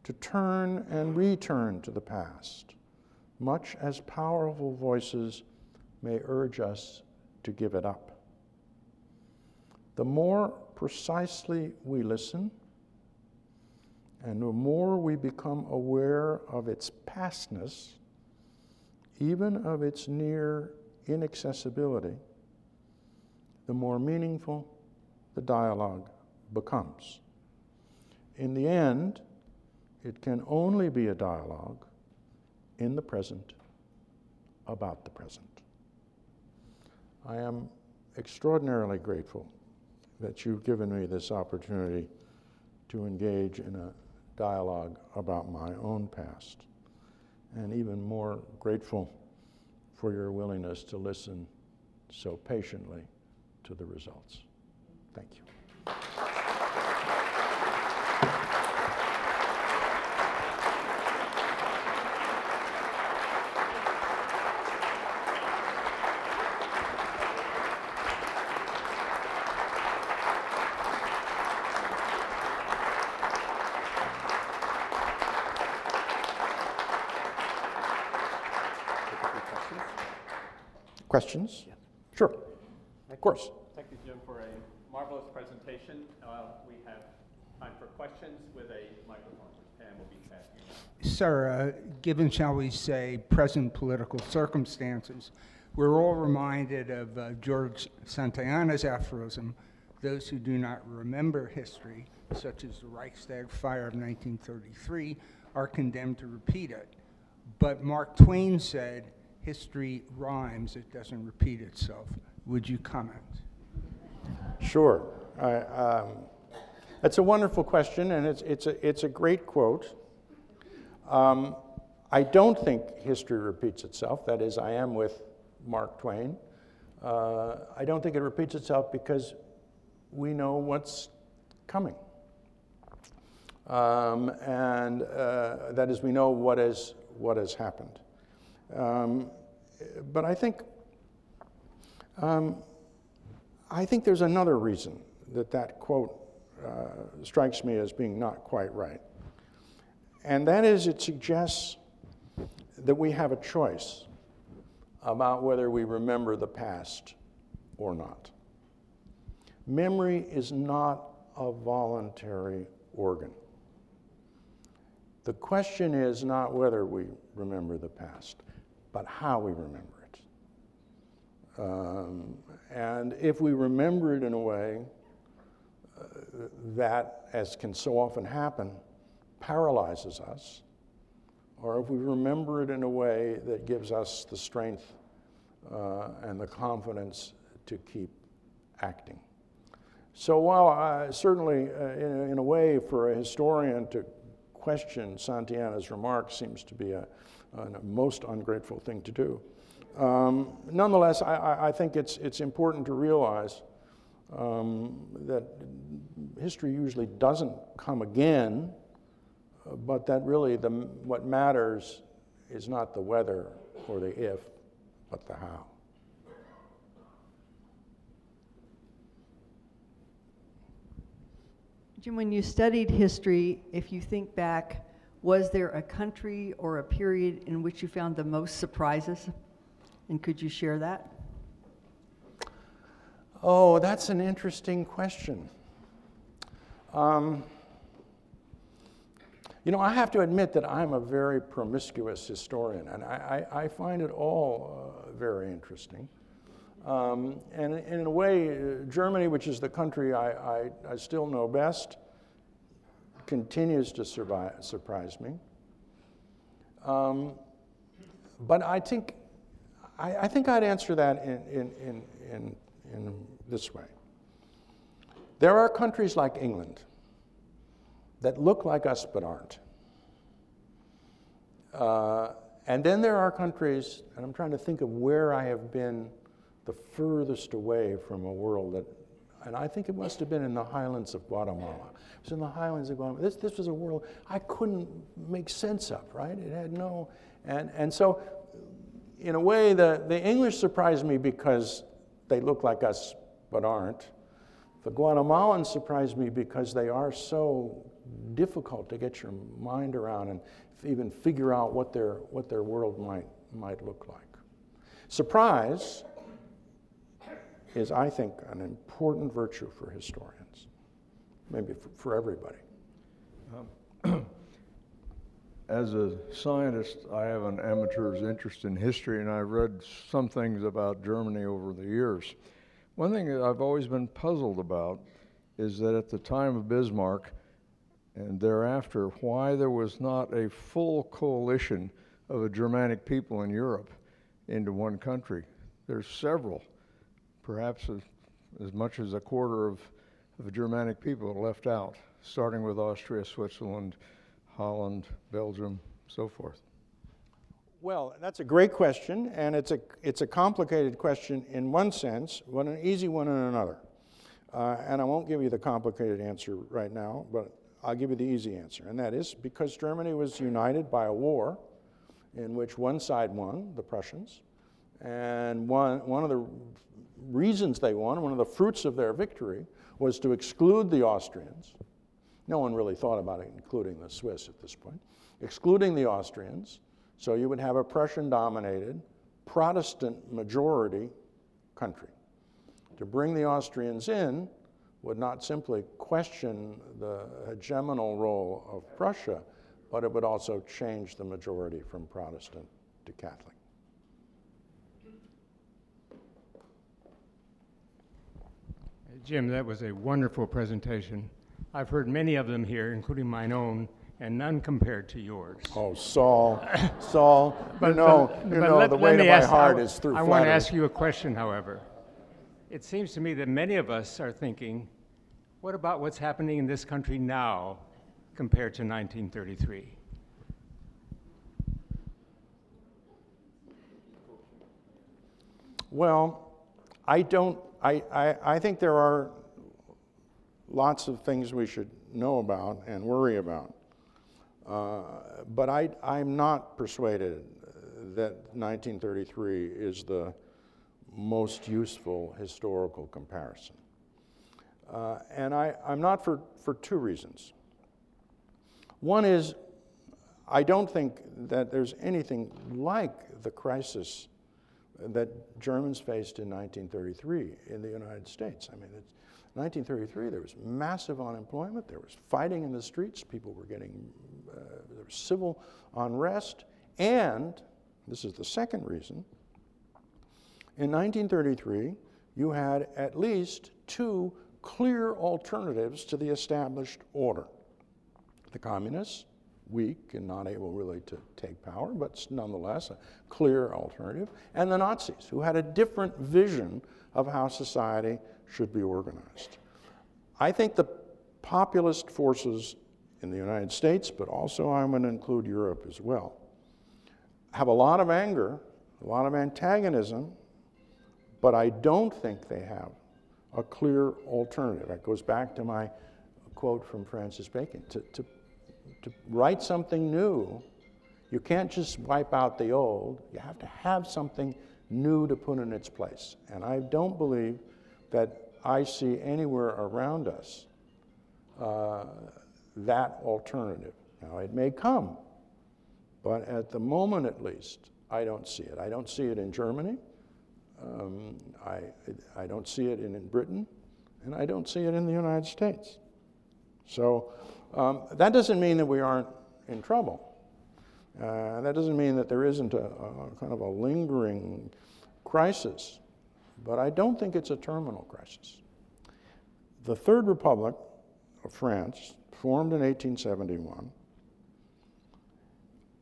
to turn and return to the past, much as powerful voices may urge us to give it up. The more precisely we listen, and the more we become aware of its pastness, even of its near inaccessibility, the more meaningful the dialogue becomes. In the end, it can only be a dialogue in the present about the present. I am extraordinarily grateful that you've given me this opportunity to engage in a dialogue about my own past, and even more grateful for your willingness to listen so patiently to the results. Thank you. Questions? Sure. Of course. Thank you, Jim, for a marvelous presentation. Uh, we have time for questions with a microphone, which Pam will be passing. Sir, uh, given, shall we say, present political circumstances, we're all reminded of uh, George Santayana's aphorism those who do not remember history, such as the Reichstag fire of 1933, are condemned to repeat it. But Mark Twain said, history rhymes, it doesn't repeat itself. Would you comment? Sure. Um, that's a wonderful question, and it's, it's, a, it's a great quote. Um, I don't think history repeats itself. That is, I am with Mark Twain. Uh, I don't think it repeats itself because we know what's coming. Um, and uh, that is, we know what, is, what has happened. Um, but I think, um, I think there's another reason that that quote uh, strikes me as being not quite right. And that is, it suggests that we have a choice about whether we remember the past or not. Memory is not a voluntary organ. The question is not whether we remember the past, but how we remember it. Um, and if we remember it in a way uh, that, as can so often happen, paralyzes us, or if we remember it in a way that gives us the strength uh, and the confidence to keep acting. So, while I, certainly, uh, in, in, a way, for a historian to question Santayana's remarks seems to be a, a most ungrateful thing to do, um, nonetheless, I, I, think it's, it's important to realize um, that history usually doesn't come again, uh, but that really the, what matters is not the whether or the if, but the how. Jim, when you studied history, if you think back, was there a country or a period in which you found the most surprises? And could you share that? Oh, that's an interesting question. Um, you know, I have to admit that I'm a very promiscuous historian, and I, I, I find it all uh, very interesting. Um, and, and, in a way, uh, Germany, which is the country I, I, I still know best, continues to survive, surprise me. Um, but I think, I, I, think I'd answer that in, in, in, in, in this way. There are countries like England that look like us but aren't. Uh, and then there are countries, and I'm trying to think of where I have been the furthest away from a world that, and I think it must have been in the highlands of Guatemala. It was in the highlands of Guatemala. This, this was a world I couldn't make sense of, right? It had no, and, and so in a way, the, the English surprised me because they look like us but aren't. The Guatemalans surprised me because they are so difficult to get your mind around and even figure out what their, what their world might, might look like. Surprise is, I think, an important virtue for historians, maybe for, for everybody. Um, as a scientist, I have an amateur's interest in history, and I've read some things about Germany over the years. One thing that I've always been puzzled about is that at the time of Bismarck and thereafter, why there was not a full coalition of a Germanic people in Europe into one country. There's several perhaps as, as much as a quarter of, of Germanic people left out, starting with Austria, Switzerland, Holland, Belgium, so forth. Well, that's a great question, and it's a, it's a complicated question in one sense, but an easy one in another. Uh, and I won't give you the complicated answer right now, but I'll give you the easy answer. And that is because Germany was united by a war in which one side won, the Prussians, and one, one of the reasons they won, one of the fruits of their victory, was to exclude the Austrians. No one really thought about it, including the Swiss at this point. Excluding the Austrians, so you would have a Prussian dominated Protestant majority country. To bring the Austrians in would not simply question the hegemonal role of Prussia, but it would also change the majority from Protestant to Catholic. Jim, that was a wonderful presentation. I've heard many of them here, including mine own, and none compared to yours. Oh, Saul, Saul, you know, but- you but know let- the way to my ask- heart I- is through I want to ask you a question, however. It seems to me that many of us are thinking, what about what's happening in this country now compared to 1933? Well, I don't, I, I, I think there are lots of things we should know about and worry about. Uh, but I, I'm not persuaded that 1933 is the most useful historical comparison. Uh, and I, I'm not for, for two reasons. One is, I don't think that there's anything like the crisis that Germans faced in 1933 in the United States. I mean, it's, 1933, there was massive unemployment, there was fighting in the streets, people were getting, uh, there was civil unrest, and this is the second reason. In 1933, you had at least two clear alternatives to the established order. The communists, weak and not able really to take power, but nonetheless a clear alternative, and the Nazis, who had a different vision of how society should be organized. I think the populist forces in the United States, but also I'm going to include Europe as well, have a lot of anger, a lot of antagonism, but I don't think they have a clear alternative. That goes back to my quote from Francis Bacon. To, to, to write something new, you can't just wipe out the old. You have to have something new to put in its place. And I don't believe that I see anywhere around us uh, that alternative. Now, it may come, but at the moment at least, I don't see it. I don't see it in Germany. Um, I, I don't see it in, in Britain, and I don't see it in the United States. So um, that doesn't mean that we aren't in trouble. Uh, that doesn't mean that there isn't a, a kind of a lingering crisis, but I don't think it's a terminal crisis. The Third Republic of France, formed in 1871,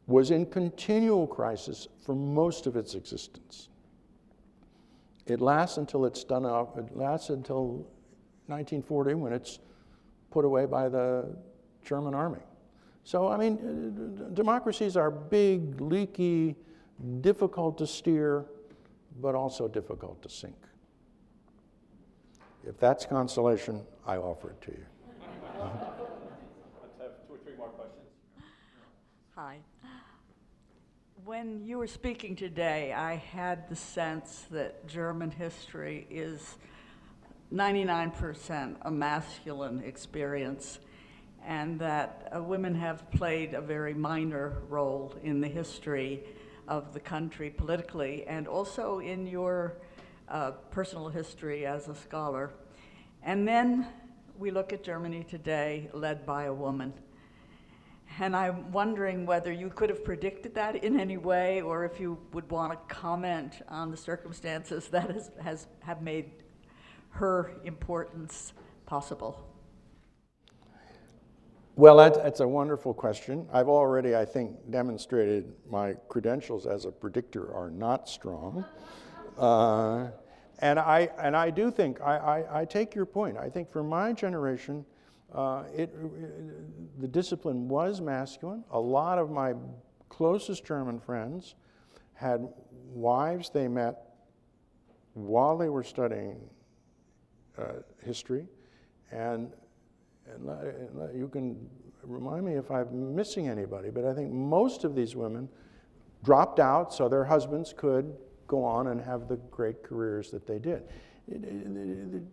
was in continual crisis for most of its existence. It lasts until it's done up, it lasts until 1940 when it's put away by the German army. So, I mean, uh, democracies are big, leaky, difficult to steer, but also difficult to sink. If that's consolation, I offer it to you. Let's have two or three more questions. Hi. When you were speaking today, I had the sense that German history is 99% a masculine experience, and that uh, women have played a very minor role in the history of the country politically, and also in your uh, personal history as a scholar. And then we look at Germany today, led by a woman. And I'm wondering whether you could have predicted that in any way, or if you would want to comment on the circumstances that has, has have made her importance possible. Well, that, that's a wonderful question. I've already, I think, demonstrated my credentials as a predictor are not strong. Uh, and, I, and I do think, I, I, I take your point. I think for my generation, uh, it, the discipline was masculine. A lot of my closest German friends had wives they met while they were studying uh, history, and, and, you can remind me if I'm missing anybody, but I think most of these women dropped out so their husbands could go on and have the great careers that they did. It-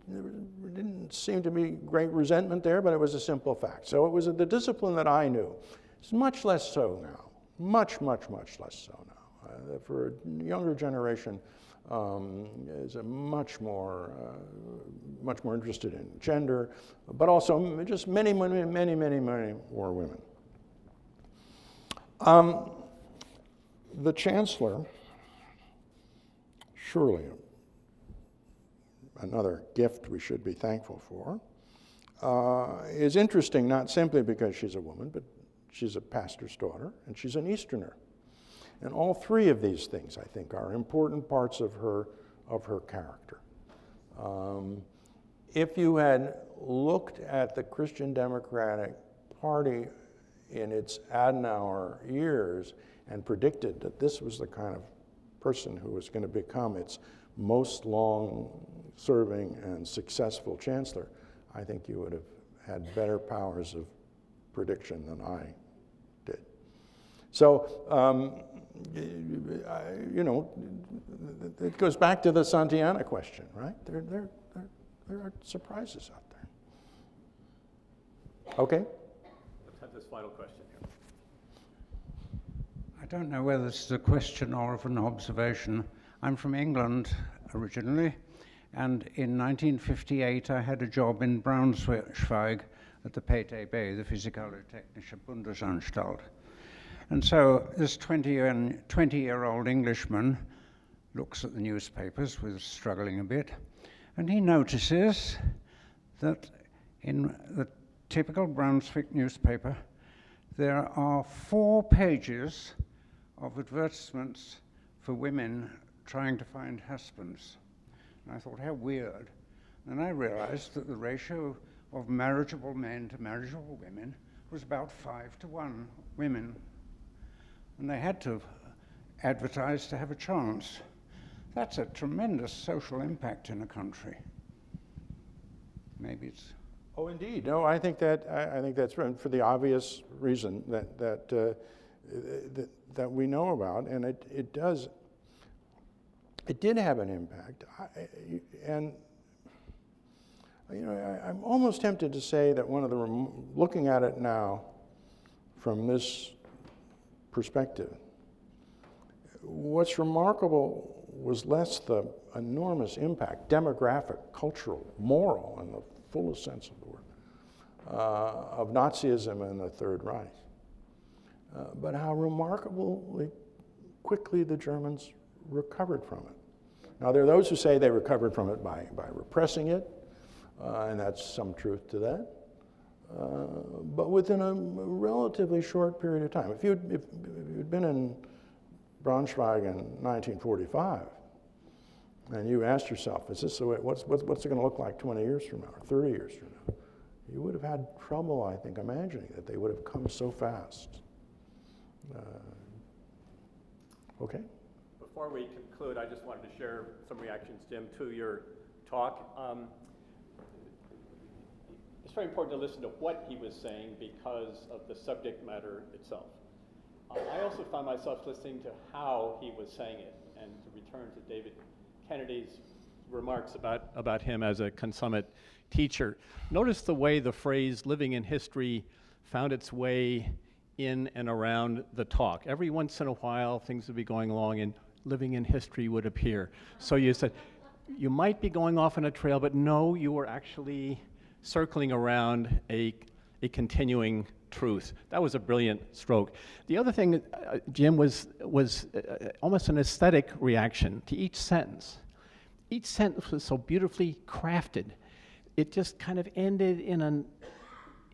there didn't seem to be great resentment there, but it was a simple fact. So it was the discipline that I knew. It's much less so now. Much, much, much less so now. Uh, for a younger generation, um, is much more, uh, much more interested in gender, but also just many, many, many, many, many more women. Um, the chancellor, surely another gift we should be thankful for, uh, is interesting not simply because she's a woman, but she's a pastor's daughter and she's an Easterner. And all three of these things, I think, are important parts of her, of her character. Um, if you had looked at the Christian Democratic Party in its Adenauer years and predicted that this was the kind of person who was going to become its most long serving and successful chancellor, I think you would have had better powers of prediction than I. So, um, you know, it goes back to the Santayana question, right? There, there, there, there are surprises out there. Okay? Let's have this final question here. I don't know whether this is a question or of an observation. I'm from England originally, and in 1958 I had a job in Braunschweig at the PTB, the Physikalische Technische Bundesanstalt. And so this 20 year, 20 year old Englishman looks at the newspapers was struggling a bit, and he notices that in the typical Brunswick newspaper, there are four pages of advertisements for women trying to find husbands. And I thought, how weird. And I realized that the ratio of marriageable men to marriageable women was about five to one women and they had to advertise to have a chance. That's a tremendous social impact in a country. Maybe it's. Oh, indeed. No, I think that I, I think that's for the obvious reason that that, uh, that that we know about, and it it does. It did have an impact, I, and you know I, I'm almost tempted to say that one of the looking at it now from this perspective. What's remarkable was less the enormous impact, demographic, cultural, moral, in the fullest sense of the word, uh, of Nazism and the Third Reich, uh, but how remarkably quickly the Germans recovered from it. Now, there are those who say they recovered from it by, by repressing it, uh, and that's some truth to that. Uh, but within a relatively short period of time. If you'd, if, if you'd been in Braunschweig in 1945 and you asked yourself, is this the way, what's, what's, what's it going to look like 20 years from now or 30 years from now? You would have had trouble, I think, imagining that they would have come so fast. Uh, okay? Before we conclude, I just wanted to share some reactions, Jim, to your talk. Um, it's very important to listen to what he was saying because of the subject matter itself. Uh, I also found myself listening to how he was saying it, and to return to David Kennedy's remarks about, about him as a consummate teacher. Notice the way the phrase living in history found its way in and around the talk. Every once in a while, things would be going along and living in history would appear. So you said, you might be going off on a trail, but no, you were actually circling around a, a continuing truth. That was a brilliant stroke. The other thing, uh, Jim, was, was uh, almost an aesthetic reaction to each sentence. Each sentence was so beautifully crafted. It just kind of ended in, an,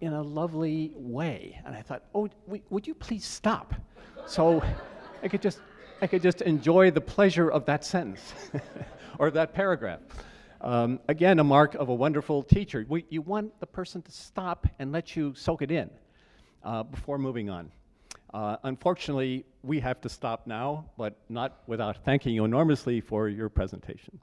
in a lovely way. And I thought, oh, would you please stop? So I could just, I could just enjoy the pleasure of that sentence or that paragraph. Um, again, a mark of a wonderful teacher. We, you want the person to stop and let you soak it in uh, before moving on. Uh, unfortunately, we have to stop now, but not without thanking you enormously for your presentation.